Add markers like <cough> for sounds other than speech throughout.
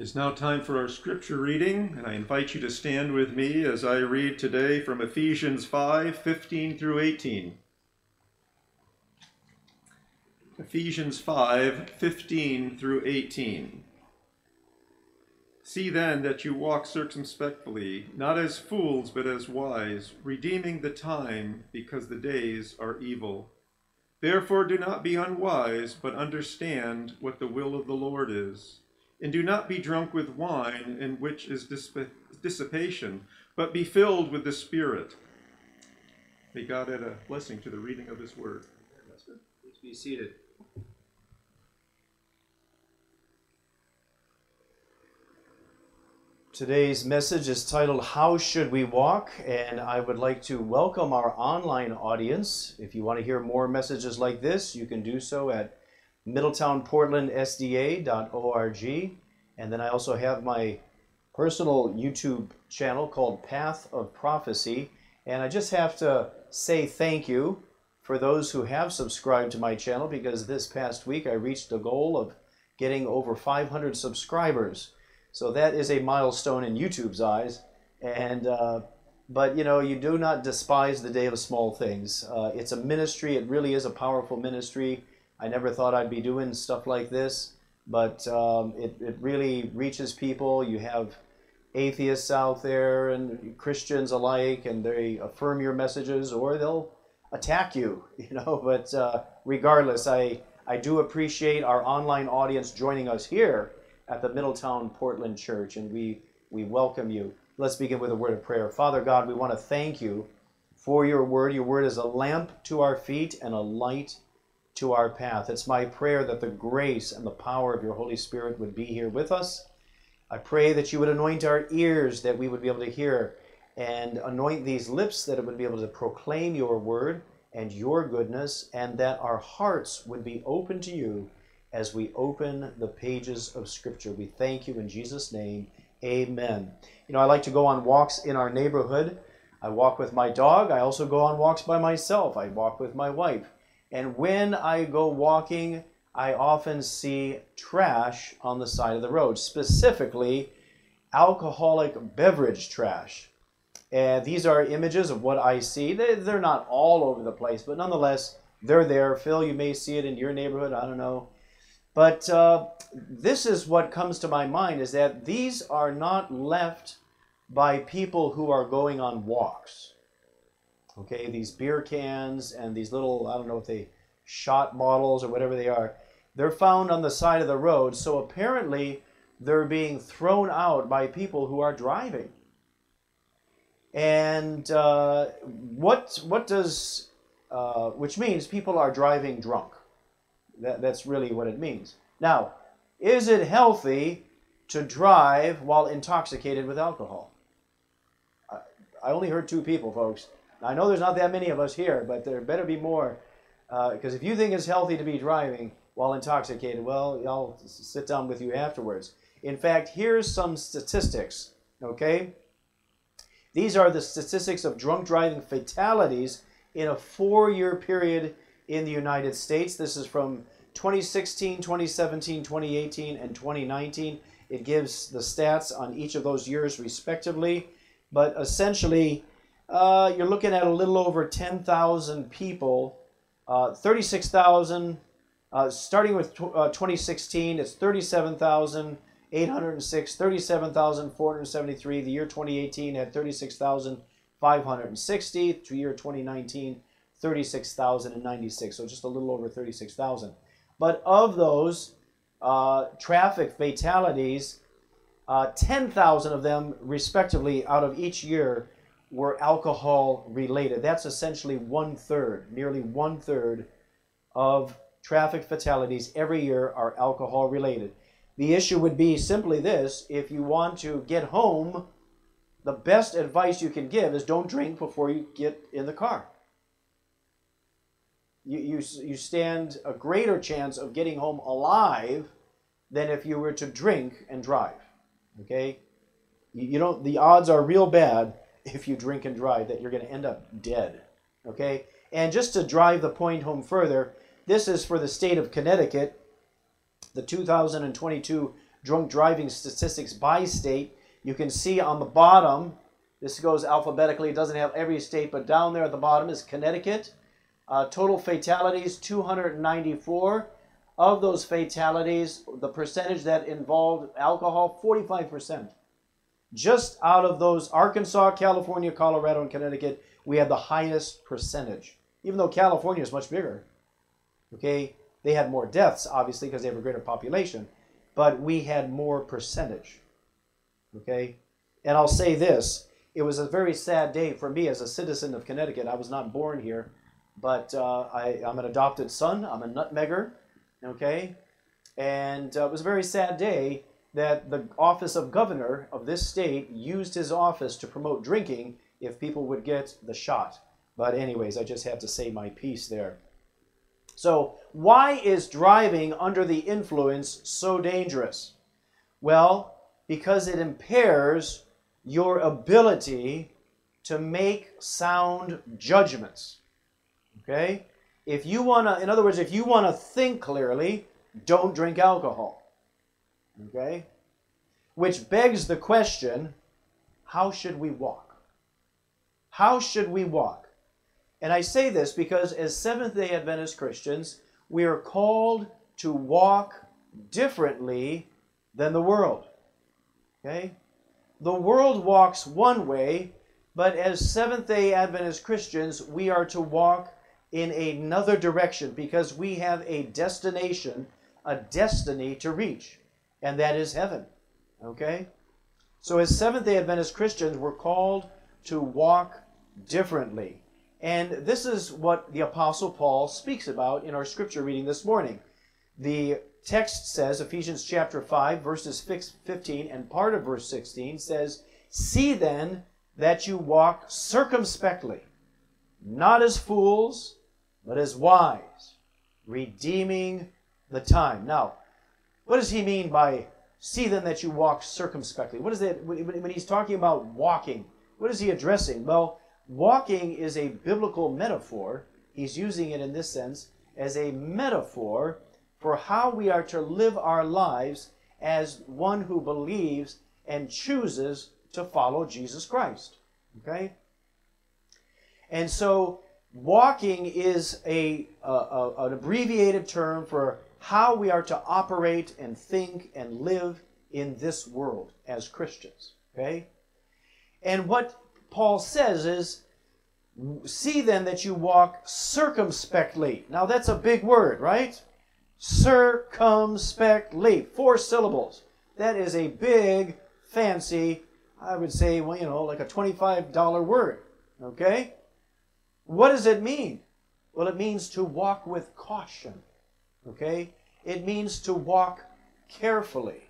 It is now time for our scripture reading, and I invite you to stand with me as I read today from Ephesians 5 15 through 18. Ephesians 5 15 through 18. See then that you walk circumspectly, not as fools, but as wise, redeeming the time, because the days are evil. Therefore do not be unwise, but understand what the will of the Lord is. And do not be drunk with wine, in which is dissipation, but be filled with the Spirit. May God add a blessing to the reading of His word. Please be seated. Today's message is titled How Should We Walk? And I would like to welcome our online audience. If you want to hear more messages like this, you can do so at middletownportlandsda.org. And then I also have my personal YouTube channel called Path of Prophecy. And I just have to say thank you for those who have subscribed to my channel because this past week I reached the goal of getting over 500 subscribers. So that is a milestone in YouTube's eyes. And uh, but you know, you do not despise the day of small things. Uh, it's a ministry. It really is a powerful ministry. I never thought I'd be doing stuff like this, but um, it, it really reaches people. You have atheists out there and Christians alike, and they affirm your messages or they'll attack you, <laughs> you know. But uh, regardless, I, I do appreciate our online audience joining us here at the Middletown Portland Church, and we, we welcome you. Let's begin with a word of prayer. Father God, we want to thank you for your word. Your word is a lamp to our feet and a light to our path. It's my prayer that the grace and the power of your Holy Spirit would be here with us. I pray that you would anoint our ears that we would be able to hear and anoint these lips that it would be able to proclaim your word and your goodness, and that our hearts would be open to you as we open the pages of Scripture. We thank you in Jesus' name. Amen. You know, I like to go on walks in our neighborhood. I walk with my dog. I also go on walks by myself. I walk with my wife. And when I go walking, I often see trash on the side of the road, specifically alcoholic beverage trash. And these are images of what I see. They're not all over the place, but nonetheless, they're there. Phil, you may see it in your neighborhood. I don't know. But uh, this is what comes to my mind is that these are not left by people who are going on walks. Okay, these beer cans and these little, I don't know if they shot bottles or whatever they are, they're found on the side of the road. So apparently they're being thrown out by people who are driving. And uh, what what does uh, which means people are driving drunk. That, that's really what it means. Now, is it healthy to drive while intoxicated with alcohol? I, I only heard two people, folks. I know there's not that many of us here, but there better be more. Because uh, if you think it's healthy to be driving while intoxicated, well, I'll sit down with you afterwards. In fact, here's some statistics, okay? These are the statistics of drunk driving fatalities in a four year period in the United States. This is from 2016, 2017, 2018, and 2019. It gives the stats on each of those years respectively. But essentially, uh, you're looking at a little over 10,000 people, uh, 36,000, uh, starting with t- uh, 2016, it's 37,806, 37,473. The year 2018 had 36,560. To year 2019, 36,096. So just a little over 36,000. But of those uh, traffic fatalities, uh, 10,000 of them, respectively, out of each year were alcohol related. That's essentially one third, nearly one third of traffic fatalities every year are alcohol related. The issue would be simply this if you want to get home, the best advice you can give is don't drink before you get in the car. You, you, you stand a greater chance of getting home alive than if you were to drink and drive. Okay? You, you don't, the odds are real bad if you drink and drive that you're going to end up dead. Okay? And just to drive the point home further, this is for the state of Connecticut. The 2022 drunk driving statistics by state. You can see on the bottom, this goes alphabetically, it doesn't have every state, but down there at the bottom is Connecticut. Uh, total fatalities 294. Of those fatalities, the percentage that involved alcohol, 45%. Just out of those, Arkansas, California, Colorado, and Connecticut, we had the highest percentage, even though California is much bigger. Okay, they had more deaths, obviously, because they have a greater population, but we had more percentage. Okay, and I'll say this it was a very sad day for me as a citizen of Connecticut. I was not born here, but uh, I, I'm an adopted son, I'm a nutmegger. Okay, and uh, it was a very sad day that the office of governor of this state used his office to promote drinking if people would get the shot. But, anyways, I just had to say my piece there. So, why is driving under the influence so dangerous? Well, because it impairs your ability to make sound judgments. Okay? If you want to, in other words, if you want to think clearly, don't drink alcohol. Okay? Which begs the question how should we walk? How should we walk? And I say this because as Seventh day Adventist Christians, we are called to walk differently than the world. Okay? The world walks one way, but as Seventh day Adventist Christians, we are to walk in another direction because we have a destination, a destiny to reach and that is heaven. Okay? So, as Seventh day Adventist Christians, we're called to walk differently. And this is what the Apostle Paul speaks about in our scripture reading this morning. The text says, Ephesians chapter 5, verses 15 and part of verse 16 says, See then that you walk circumspectly, not as fools, but as wise, redeeming the time. Now, what does he mean by see then that you walk circumspectly? What is that when he's talking about walking? What is he addressing? Well, walking is a biblical metaphor. He's using it in this sense as a metaphor for how we are to live our lives as one who believes and chooses to follow Jesus Christ. Okay? And so walking is a, a, a, an abbreviated term for how we are to operate and think and live in this world as Christians. Okay? And what Paul says is, see then that you walk circumspectly. Now that's a big word, right? Circumspectly. Four syllables. That is a big, fancy, I would say, well, you know, like a $25 word. Okay? What does it mean? Well, it means to walk with caution. Okay? It means to walk carefully.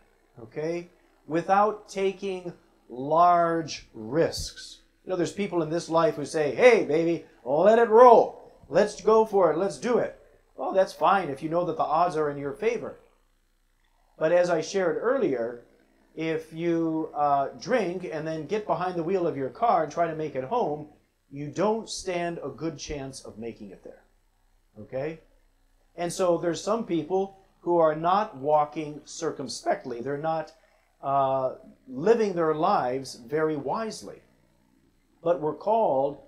Okay? Without taking large risks. You know, there's people in this life who say, hey, baby, let it roll. Let's go for it. Let's do it. Well, that's fine if you know that the odds are in your favor. But as I shared earlier, if you uh, drink and then get behind the wheel of your car and try to make it home, you don't stand a good chance of making it there. Okay? And so there's some people who are not walking circumspectly. They're not uh, living their lives very wisely. But we're called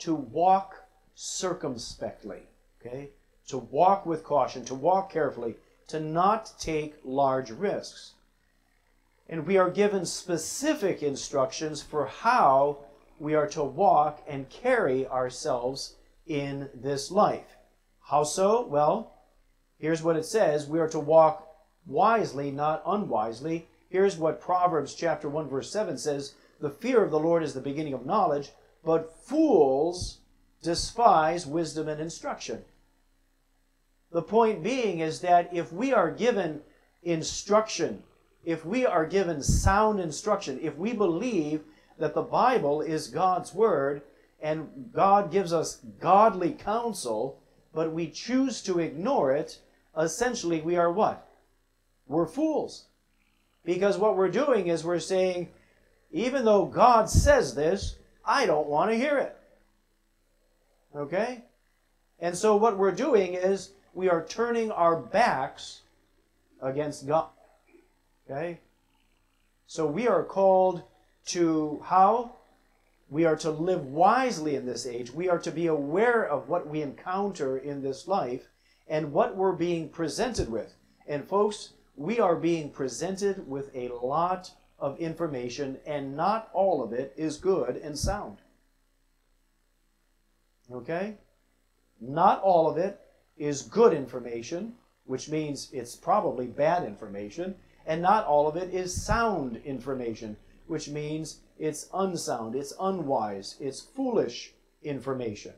to walk circumspectly, okay? To walk with caution, to walk carefully, to not take large risks. And we are given specific instructions for how we are to walk and carry ourselves in this life. How so? Well, here's what it says we are to walk wisely, not unwisely. Here's what Proverbs chapter 1 verse 7 says, "The fear of the Lord is the beginning of knowledge, but fools despise wisdom and instruction." The point being is that if we are given instruction, if we are given sound instruction, if we believe that the Bible is God's word and God gives us godly counsel, but we choose to ignore it, essentially we are what? We're fools. Because what we're doing is we're saying, even though God says this, I don't want to hear it. Okay? And so what we're doing is we are turning our backs against God. Okay? So we are called to how? We are to live wisely in this age. We are to be aware of what we encounter in this life and what we're being presented with. And folks, we are being presented with a lot of information, and not all of it is good and sound. Okay? Not all of it is good information, which means it's probably bad information, and not all of it is sound information, which means it's unsound, it's unwise, it's foolish information.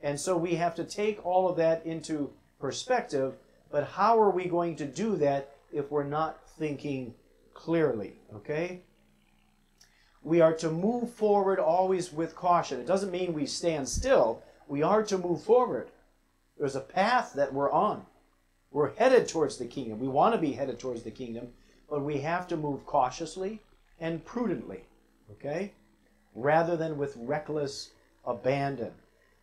And so we have to take all of that into perspective, but how are we going to do that if we're not thinking clearly? Okay? We are to move forward always with caution. It doesn't mean we stand still, we are to move forward. There's a path that we're on. We're headed towards the kingdom. We want to be headed towards the kingdom, but we have to move cautiously and prudently, okay? Rather than with reckless abandon.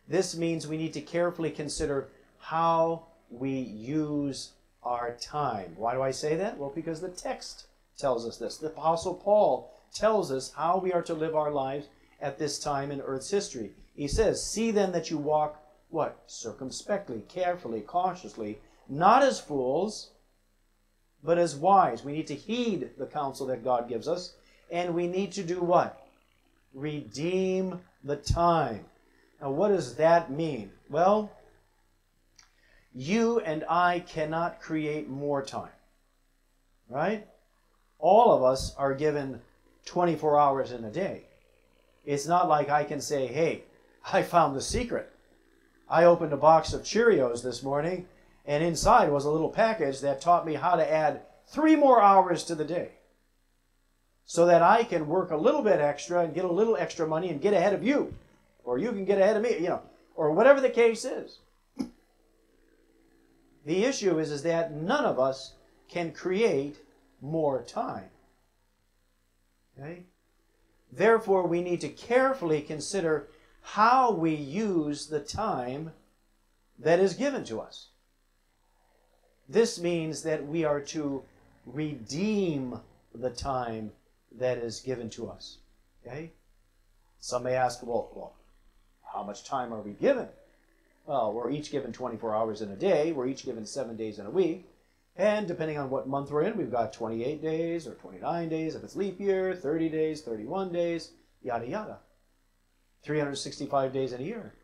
This means we need to carefully consider how we use our time. Why do I say that? Well, because the text tells us this. The Apostle Paul tells us how we are to live our lives at this time in Earth's history. He says, See then that you walk what? Circumspectly, carefully, cautiously, not as fools, but as wise. We need to heed the counsel that God gives us, and we need to do what? Redeem the time. Now, what does that mean? Well, you and I cannot create more time. Right? All of us are given 24 hours in a day. It's not like I can say, hey, <laughs> I found the secret. I opened a box of Cheerios this morning, and inside was a little package that taught me how to add three more hours to the day so that I can work a little bit extra and get a little extra money and get ahead of you, or you can get ahead of me, you know, or whatever the case is. The issue is, is that none of us can create more time. Okay? Therefore, we need to carefully consider how we use the time that is given to us. This means that we are to redeem the time that is given to us. Okay? Some may ask, well, well, how much time are we given? Well, we're each given 24 hours in a day. We're each given seven days in a week. And depending on what month we're in, we've got 28 days or 29 days if it's leap year, 30 days, 31 days, yada yada. 365 days in a year.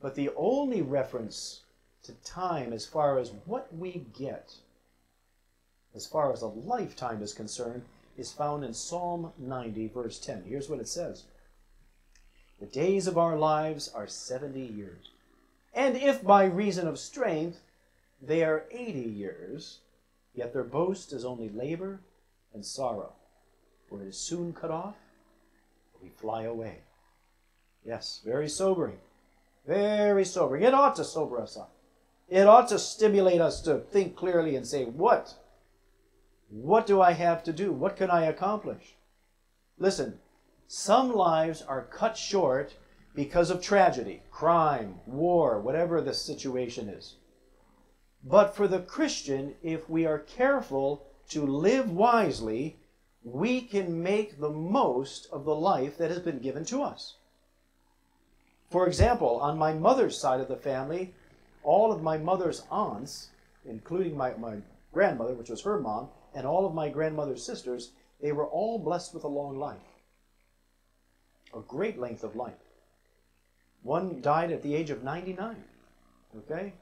But the only reference to time as far as what we get, as far as a lifetime is concerned, is found in Psalm 90, verse 10. Here's what it says The days of our lives are 70 years. And if by reason of strength they are 80 years, yet their boast is only labor and sorrow, for it is soon cut off we fly away. Yes, very sobering. Very sobering. It ought to sober us up. It ought to stimulate us to think clearly and say, What? What do I have to do? What can I accomplish? Listen, some lives are cut short because of tragedy, crime, war, whatever the situation is. But for the Christian, if we are careful to live wisely, we can make the most of the life that has been given to us. For example, on my mother's side of the family, all of my mother's aunts, including my, my grandmother, which was her mom, and all of my grandmother's sisters, they were all blessed with a long life, a great length of life. One died at the age of 99. Okay?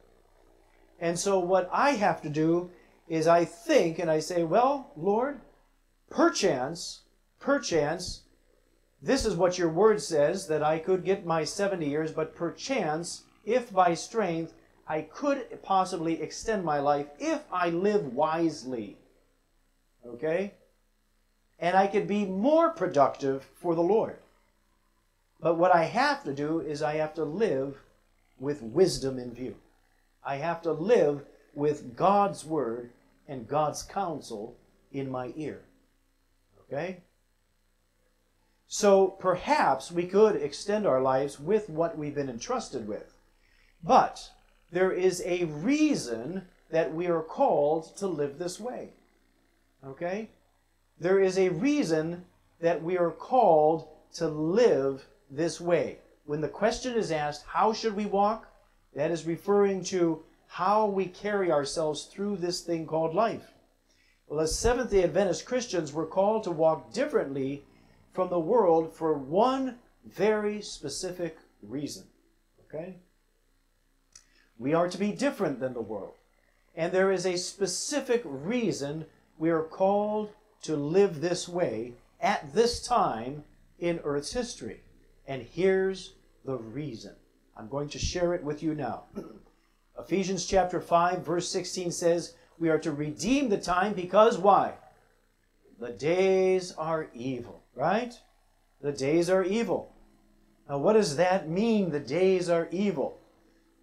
And so what I have to do is I think and I say, well, Lord, Perchance, perchance, this is what your word says that I could get my 70 years, but perchance, if by strength, I could possibly extend my life if I live wisely. Okay? And I could be more productive for the Lord. But what I have to do is I have to live with wisdom in view. I have to live with God's word and God's counsel in my ear. Okay? So perhaps we could extend our lives with what we've been entrusted with. But there is a reason that we are called to live this way. Okay? There is a reason that we are called to live this way. When the question is asked, how should we walk? That is referring to how we carry ourselves through this thing called life. Well, as Seventh day Adventist Christians, we're called to walk differently from the world for one very specific reason. Okay? We are to be different than the world. And there is a specific reason we are called to live this way at this time in Earth's history. And here's the reason. I'm going to share it with you now. <clears throat> Ephesians chapter 5, verse 16 says, We are to redeem the time because why? The days are evil, right? The days are evil. Now, what does that mean, the days are evil?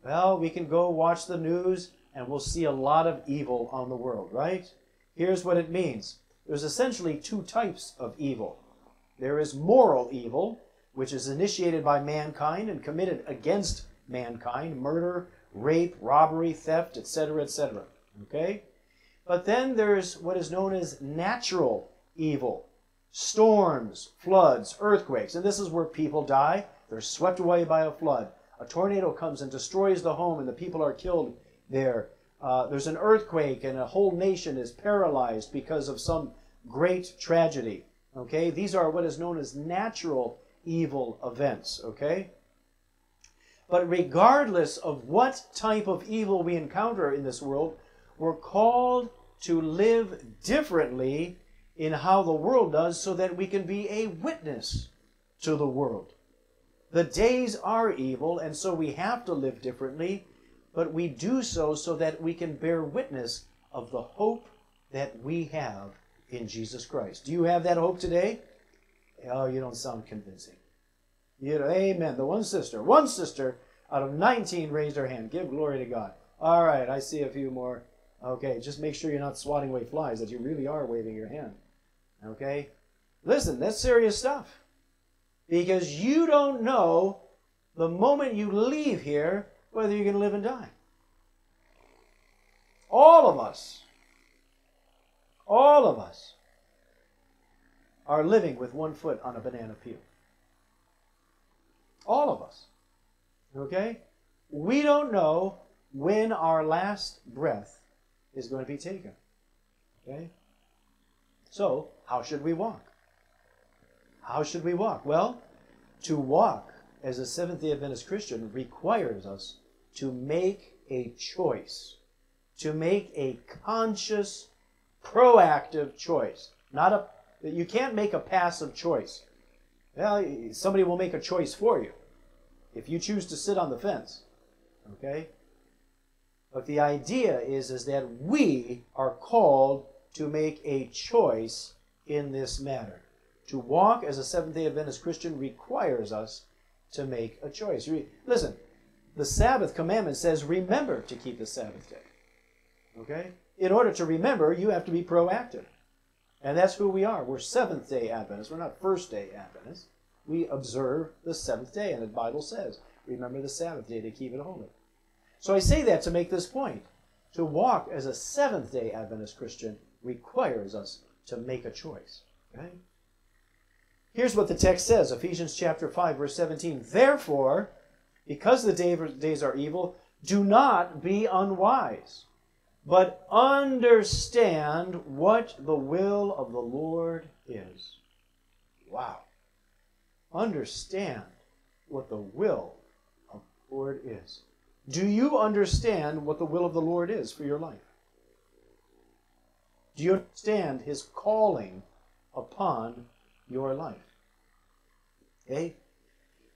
Well, we can go watch the news and we'll see a lot of evil on the world, right? Here's what it means there's essentially two types of evil there is moral evil, which is initiated by mankind and committed against mankind murder, rape, robbery, theft, etc., etc. Okay? But then there's what is known as natural evil storms, floods, earthquakes. And this is where people die. They're swept away by a flood. A tornado comes and destroys the home, and the people are killed there. Uh, there's an earthquake, and a whole nation is paralyzed because of some great tragedy. Okay? These are what is known as natural evil events. Okay? But regardless of what type of evil we encounter in this world, we're called to live differently in how the world does so that we can be a witness to the world. The days are evil, and so we have to live differently, but we do so so that we can bear witness of the hope that we have in Jesus Christ. Do you have that hope today? Oh, you don't sound convincing. You know, amen. The one sister, one sister out of 19 raised her hand. Give glory to God. All right, I see a few more. Okay, just make sure you're not swatting away flies, that you really are waving your hand. Okay? Listen, that's serious stuff. Because you don't know the moment you leave here whether you're going to live and die. All of us, all of us are living with one foot on a banana peel. All of us. Okay? We don't know when our last breath is going to be taken. Okay? So, how should we walk? How should we walk? Well, to walk as a Seventh day Adventist Christian requires us to make a choice, to make a conscious, proactive choice. Not a you can't make a passive choice. Well, somebody will make a choice for you if you choose to sit on the fence. Okay? But the idea is, is that we are called to make a choice in this matter. To walk as a Seventh day Adventist Christian requires us to make a choice. Listen, the Sabbath commandment says, remember to keep the Sabbath day. Okay? In order to remember, you have to be proactive. And that's who we are. We're Seventh day Adventists. We're not First day Adventists. We observe the seventh day, and the Bible says, remember the Sabbath day to keep it holy. So I say that to make this point. To walk as a Seventh day Adventist Christian requires us to make a choice. Okay? Here's what the text says Ephesians chapter 5, verse 17. Therefore, because the days are evil, do not be unwise, but understand what the will of the Lord is. Wow. Understand what the will of the Lord is. Do you understand what the will of the Lord is for your life? Do you understand his calling upon your life? Okay?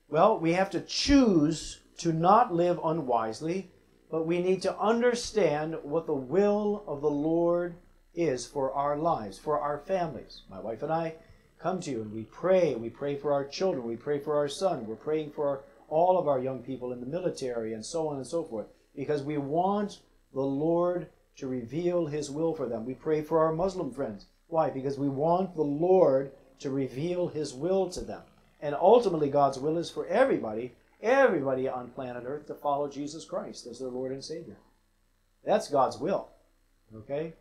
Well, we have to choose to not live unwisely, but we need to understand what the will of the Lord is for our lives, for our families. My wife and I come to you and we pray. We pray for our children. We pray for our son. We're praying for all of our young people in the military and so on and so forth because we want the Lord to reveal his will for them. We pray for our Muslim friends. Why? Because we want the Lord to reveal his will to them. And ultimately, God's will is for everybody, everybody on planet Earth to follow Jesus Christ as their Lord and Savior. That's God's will. Okay?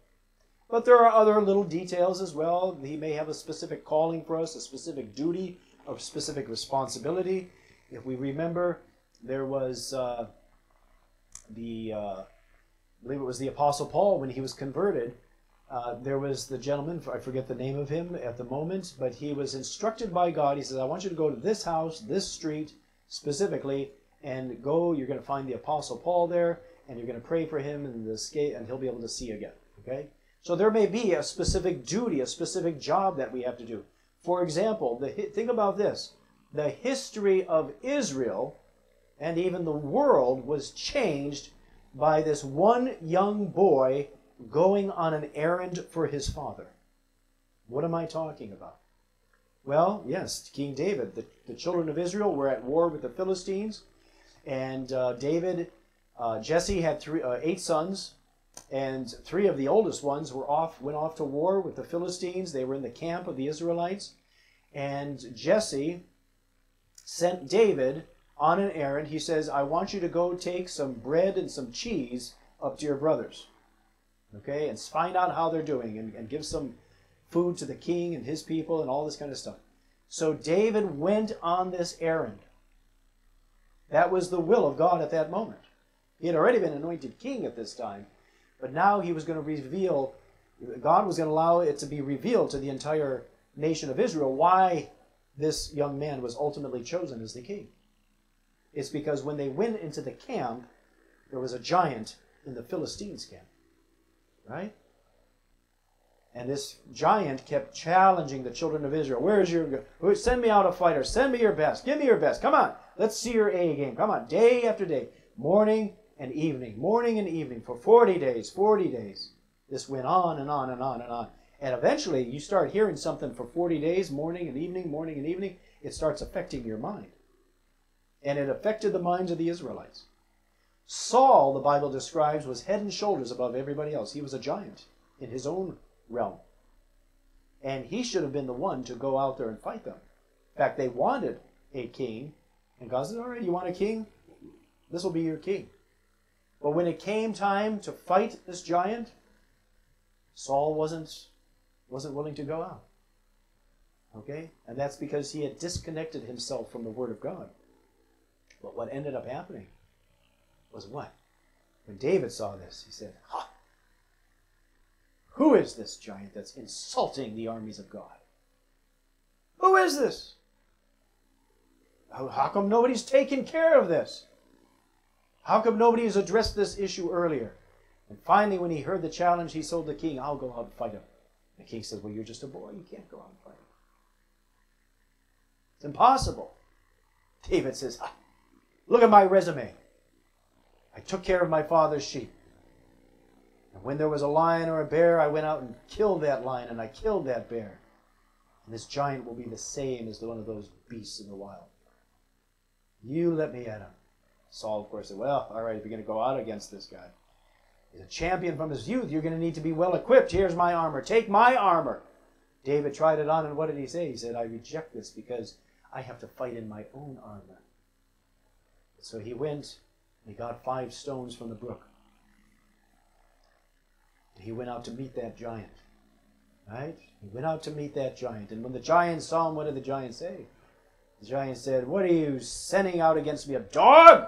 But there are other little details as well. He may have a specific calling for us, a specific duty, a specific responsibility. If we remember, there was uh, the, uh, I believe it was the Apostle Paul when he was converted. Uh, there was the gentleman, I forget the name of him at the moment, but he was instructed by God. He says, I want you to go to this house, this street specifically, and go. You're going to find the Apostle Paul there, and you're going to pray for him, and, the, and he'll be able to see again. Okay? So there may be a specific duty, a specific job that we have to do. For example, the, think about this the history of Israel and even the world was changed by this one young boy going on an errand for his father. What am I talking about? Well, yes, King David. The, the children of Israel were at war with the Philistines, and uh, David, uh, Jesse had three, uh, eight sons, and three of the oldest ones were off, went off to war with the Philistines. They were in the camp of the Israelites, and Jesse sent David on an errand. He says, "I want you to go take some bread and some cheese up to your brothers." Okay, and find out how they're doing and, and give some food to the king and his people and all this kind of stuff. So David went on this errand. That was the will of God at that moment. He had already been anointed king at this time, but now he was going to reveal, God was going to allow it to be revealed to the entire nation of Israel why this young man was ultimately chosen as the king. It's because when they went into the camp, there was a giant in the Philistines' camp. Right? And this giant kept challenging the children of Israel. Where's your send me out a fighter? Send me your best. Give me your best. Come on. Let's see your A game. Come on. Day after day. Morning and evening. Morning and evening for 40 days. 40 days. This went on and on and on and on. And eventually you start hearing something for 40 days, morning and evening, morning and evening. It starts affecting your mind. And it affected the minds of the Israelites. Saul, the Bible describes, was head and shoulders above everybody else. He was a giant in his own realm. And he should have been the one to go out there and fight them. In fact, they wanted a king, and God said, All right, you want a king? This will be your king. But when it came time to fight this giant, Saul wasn't, wasn't willing to go out. Okay? And that's because he had disconnected himself from the Word of God. But what ended up happening was what? When David saw this, he said, Ha! Who is this giant that's insulting the armies of God? Who is this? How come nobody's taken care of this? How come nobody has addressed this issue earlier? And finally, when he heard the challenge, he told the king, I'll go out and fight him. The king says, Well, you're just a boy. You can't go out and fight him. It's impossible. David says, Look at my resume. I took care of my father's sheep. And when there was a lion or a bear, I went out and killed that lion and I killed that bear. And this giant will be the same as one of those beasts in the wild. You let me at him. Saul, of course, said, Well, all right, if you're going to go out against this guy, he's a champion from his youth. You're going to need to be well equipped. Here's my armor. Take my armor. David tried it on, and what did he say? He said, I reject this because I have to fight in my own armor. So he went he got five stones from the brook. He went out to meet that giant. Right? He went out to meet that giant. And when the giant saw him, what did the giant say? The giant said, What are you sending out against me? A dog?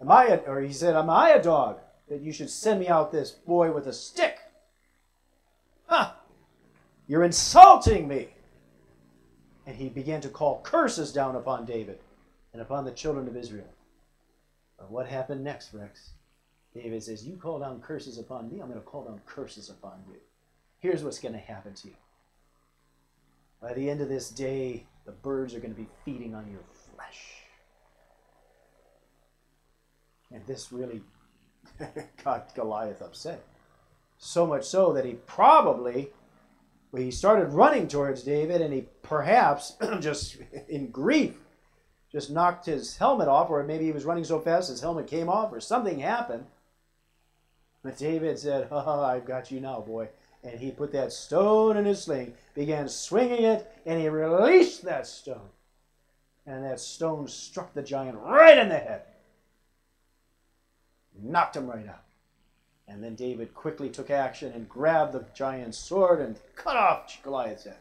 Am I a, or he said, Am I a dog that you should send me out this boy with a stick? Huh! You're insulting me. And he began to call curses down upon David and upon the children of Israel. But what happened next, Rex? David says, You call down curses upon me, I'm going to call down curses upon you. Here's what's going to happen to you. By the end of this day, the birds are going to be feeding on your flesh. And this really <laughs> got Goliath upset. So much so that he probably, well, he started running towards David and he perhaps, <clears throat> just in grief, just knocked his helmet off, or maybe he was running so fast his helmet came off, or something happened. But David said, oh, I've got you now, boy. And he put that stone in his sling, began swinging it, and he released that stone. And that stone struck the giant right in the head, knocked him right out. And then David quickly took action and grabbed the giant's sword and cut off Goliath's head.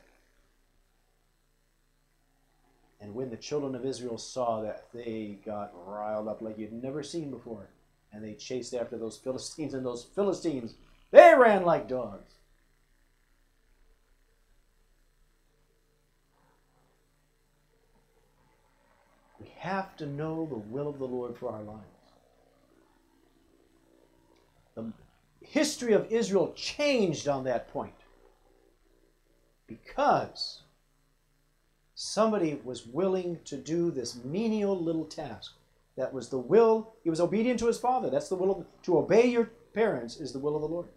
And when the children of Israel saw that, they got riled up like you'd never seen before. And they chased after those Philistines, and those Philistines, they ran like dogs. We have to know the will of the Lord for our lives. The history of Israel changed on that point because somebody was willing to do this menial little task. That was the will. He was obedient to his father. That's the will of to obey your parents is the will of the Lord.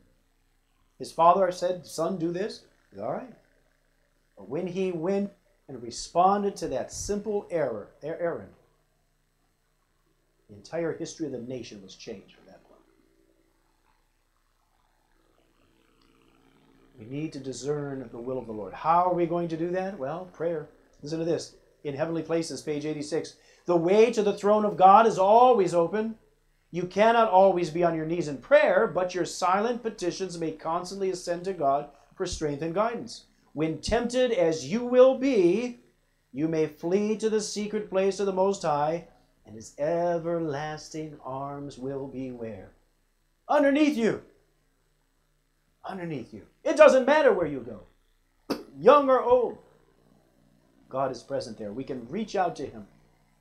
His father said, "Son, do this." All right. But when he went and responded to that simple error, er, errand, the entire history of the nation was changed from that point. We need to discern the will of the Lord. How are we going to do that? Well, prayer. Listen to this. In Heavenly Places, page 86. The way to the throne of God is always open. You cannot always be on your knees in prayer, but your silent petitions may constantly ascend to God for strength and guidance. When tempted as you will be, you may flee to the secret place of the Most High, and his everlasting arms will be where? Underneath you. Underneath you. It doesn't matter where you go, young or old. God is present there. We can reach out to him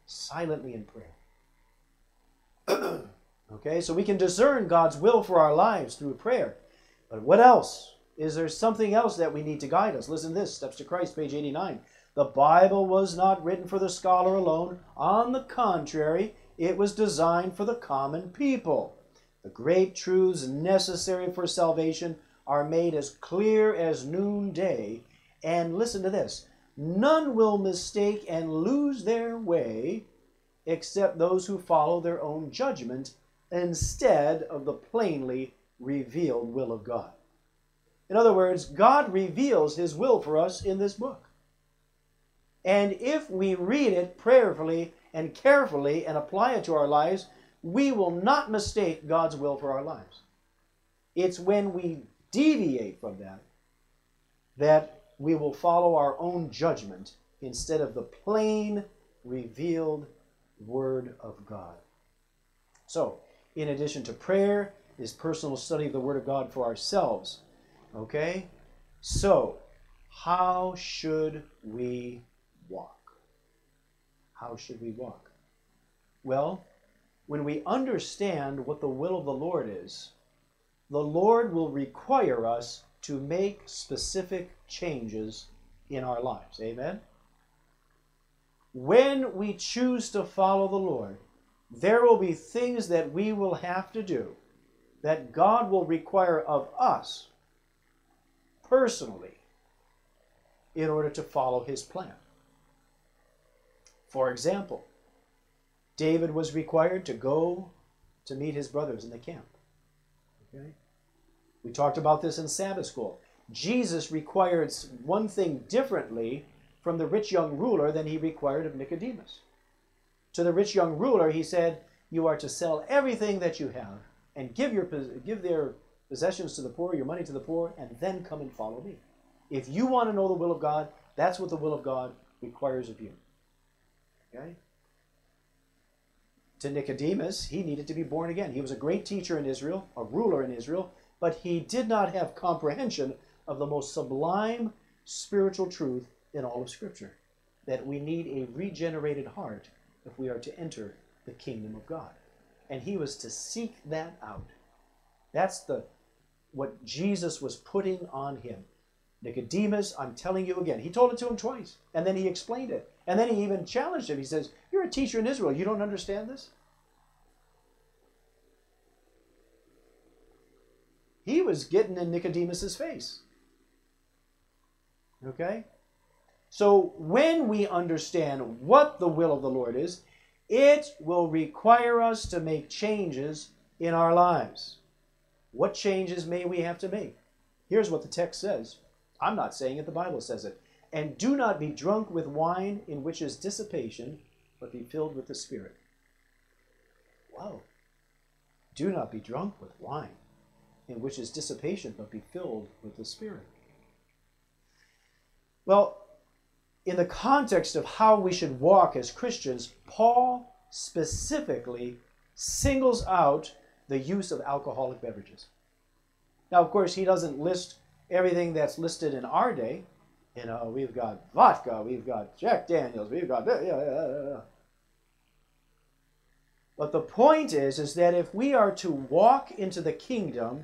silently in prayer. <clears throat> okay, so we can discern God's will for our lives through prayer. But what else? Is there something else that we need to guide us? Listen to this Steps to Christ, page 89. The Bible was not written for the scholar alone. On the contrary, it was designed for the common people. The great truths necessary for salvation are made as clear as noonday. And listen to this none will mistake and lose their way except those who follow their own judgment instead of the plainly revealed will of God. In other words, God reveals His will for us in this book. And if we read it prayerfully and carefully and apply it to our lives, we will not mistake God's will for our lives. It's when we deviate from that that we will follow our own judgment instead of the plain, revealed Word of God. So, in addition to prayer, is personal study of the Word of God for ourselves. Okay? So, how should we walk? How should we walk? Well, when we understand what the will of the Lord is, the Lord will require us to make specific changes in our lives. Amen? When we choose to follow the Lord, there will be things that we will have to do that God will require of us personally in order to follow his plan. For example, David was required to go to meet his brothers in the camp. Okay? We talked about this in Sabbath school. Jesus required one thing differently from the rich young ruler than he required of Nicodemus. To the rich young ruler, he said, You are to sell everything that you have and give, your, give their possessions to the poor, your money to the poor, and then come and follow me. If you want to know the will of God, that's what the will of God requires of you. Okay? To Nicodemus, he needed to be born again. He was a great teacher in Israel, a ruler in Israel, but he did not have comprehension of the most sublime spiritual truth in all of Scripture that we need a regenerated heart if we are to enter the kingdom of God. And he was to seek that out. That's the what Jesus was putting on him. Nicodemus, I'm telling you again. He told it to him twice, and then he explained it. And then he even challenged him. He says, You're a teacher in Israel. You don't understand this? He was getting in Nicodemus's face. Okay? So when we understand what the will of the Lord is, it will require us to make changes in our lives. What changes may we have to make? Here's what the text says. I'm not saying it, the Bible says it. And do not be drunk with wine in which is dissipation, but be filled with the Spirit. Wow. Do not be drunk with wine. in which is dissipation, but be filled with the Spirit. Well, in the context of how we should walk as Christians, Paul specifically singles out the use of alcoholic beverages. Now, of course, he doesn't list everything that's listed in our day. You know, we've got vodka, we've got Jack Daniels, we've got yeah, yeah, yeah. But the point is, is that if we are to walk into the kingdom,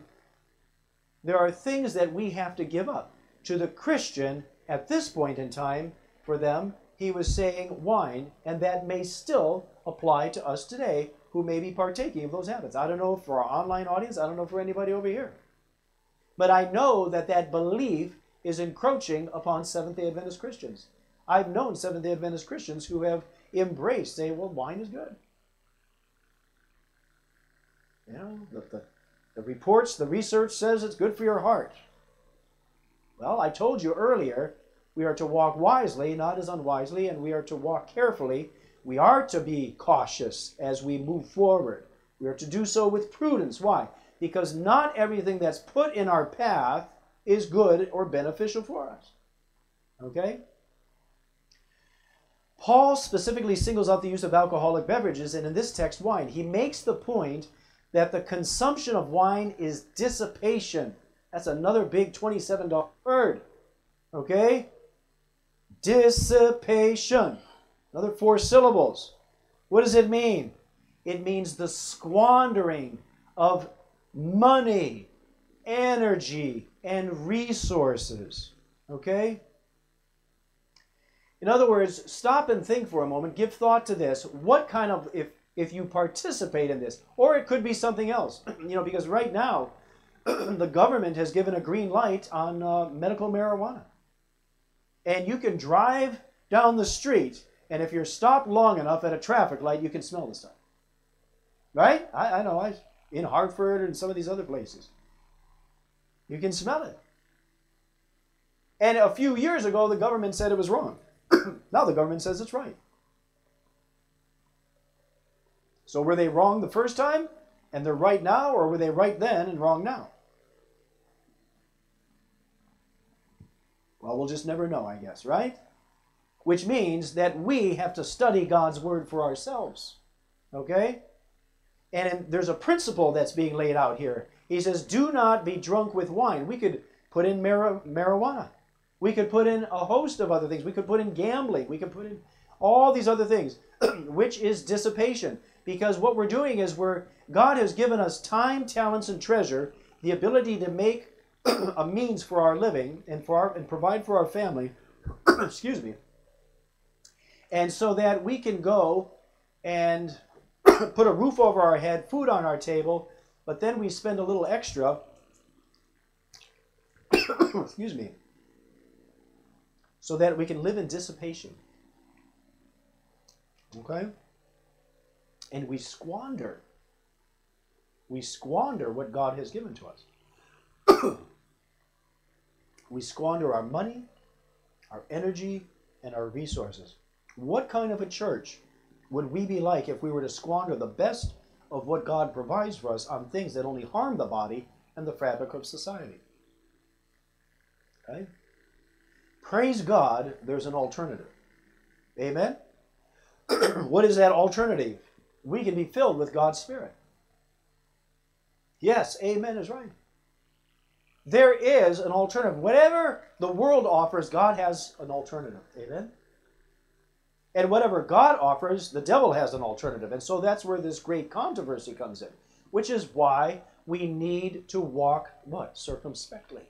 there are things that we have to give up. To the Christian, at this point in time, for them, he was saying wine, and that may still apply to us today who may be partaking of those habits. I don't know for our online audience, I don't know for anybody over here. But I know that that belief is encroaching upon Seventh day Adventist Christians. I've known Seventh day Adventist Christians who have embraced, say, well, wine is good. You know, the, the, the reports, the research says it's good for your heart. Well, I told you earlier, we are to walk wisely, not as unwisely, and we are to walk carefully. We are to be cautious as we move forward. We are to do so with prudence. Why? Because not everything that's put in our path is good or beneficial for us. Okay? Paul specifically singles out the use of alcoholic beverages, and in this text, wine. He makes the point that the consumption of wine is dissipation. That's another big $27 word. Okay? Dissipation. Another four syllables. What does it mean? It means the squandering of money, energy, and resources. Okay? In other words, stop and think for a moment. Give thought to this. What kind of, if if you participate in this. Or it could be something else, <clears throat> you know, because right now <clears throat> the government has given a green light on uh, medical marijuana. And you can drive down the street, and if you're stopped long enough at a traffic light, you can smell the stuff. Right? I, I know. I in Hartford and some of these other places. You can smell it. And a few years ago, the government said it was wrong. <clears throat> now the government says it's right. So were they wrong the first time and they're right now, or were they right then and wrong now? Well, we'll just never know, I guess, right? Which means that we have to study God's Word for ourselves. Okay? And there's a principle that's being laid out here. He says, Do not be drunk with wine. We could put in mar- marijuana. We could put in a host of other things. We could put in gambling. We could put in all these other things, <clears throat> which is dissipation because what we're doing is we're God has given us time, talents, and treasure, the ability to make <coughs> a means for our living and for our and provide for our family. <coughs> excuse me. And so that we can go and <coughs> put a roof over our head, food on our table, but then we spend a little extra. excuse me. So that we can live in dissipation. Okay? and we squander. We squander what God has given to us. We squander our money, our energy, and our resources. What kind of a church would we be like if we were to squander the best of what God provides for us on things that only harm the body and the fabric of society? Okay? Praise God, there's an alternative. Amen? <clears throat> what is that alternative? we can be filled with God's Spirit. Yes, amen is right. There is an alternative. Whatever the world offers, God has an alternative. Amen? And whatever God offers, the devil has an alternative. And so that's where this great controversy comes in, which is why we need to walk what? Circumspectly.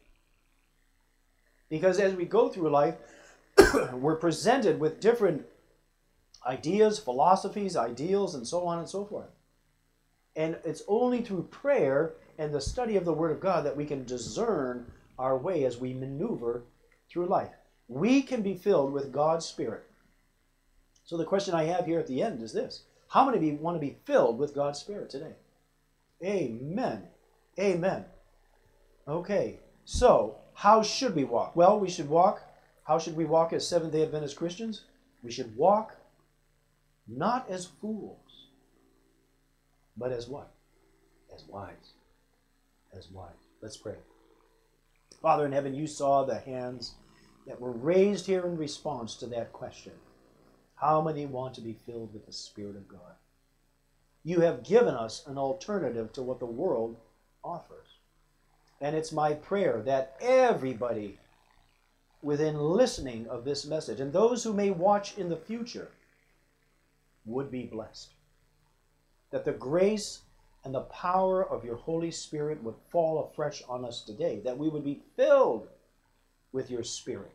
Because as we go through life, <coughs> we're presented with different ideas, philosophies, ideals, and so on and so forth. And it's only through prayer and the study of the Word of God that we can discern our way as we maneuver through life. We can be filled with God's Spirit. So the question I have here at the end is this How many of you want to be filled with God's Spirit today? Amen. Amen. Okay, so how should we walk? Well, we should walk. How should we walk as Seventh day Adventist Christians? We should walk not as fools, but as what? As wise. As wise. Let's pray. Father in heaven, you saw the hands that were raised here in response to that question. How many want to be filled with the Spirit of God? You have given us an alternative to what the world offers. And it's my prayer that everybody within listening of this message and those who may watch in the future would be blessed. That the grace and the power of your Holy Spirit would fall afresh on us today, that we would be filled with your Spirit.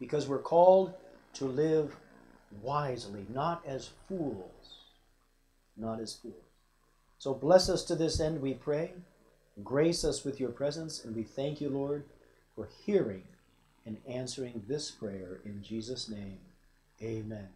Because we're called to live wisely, not as fools. Not as fools. So bless us to this end, we pray. Grace us with your presence, and we thank you, Lord, for hearing and answering this prayer in Jesus' name. Amen.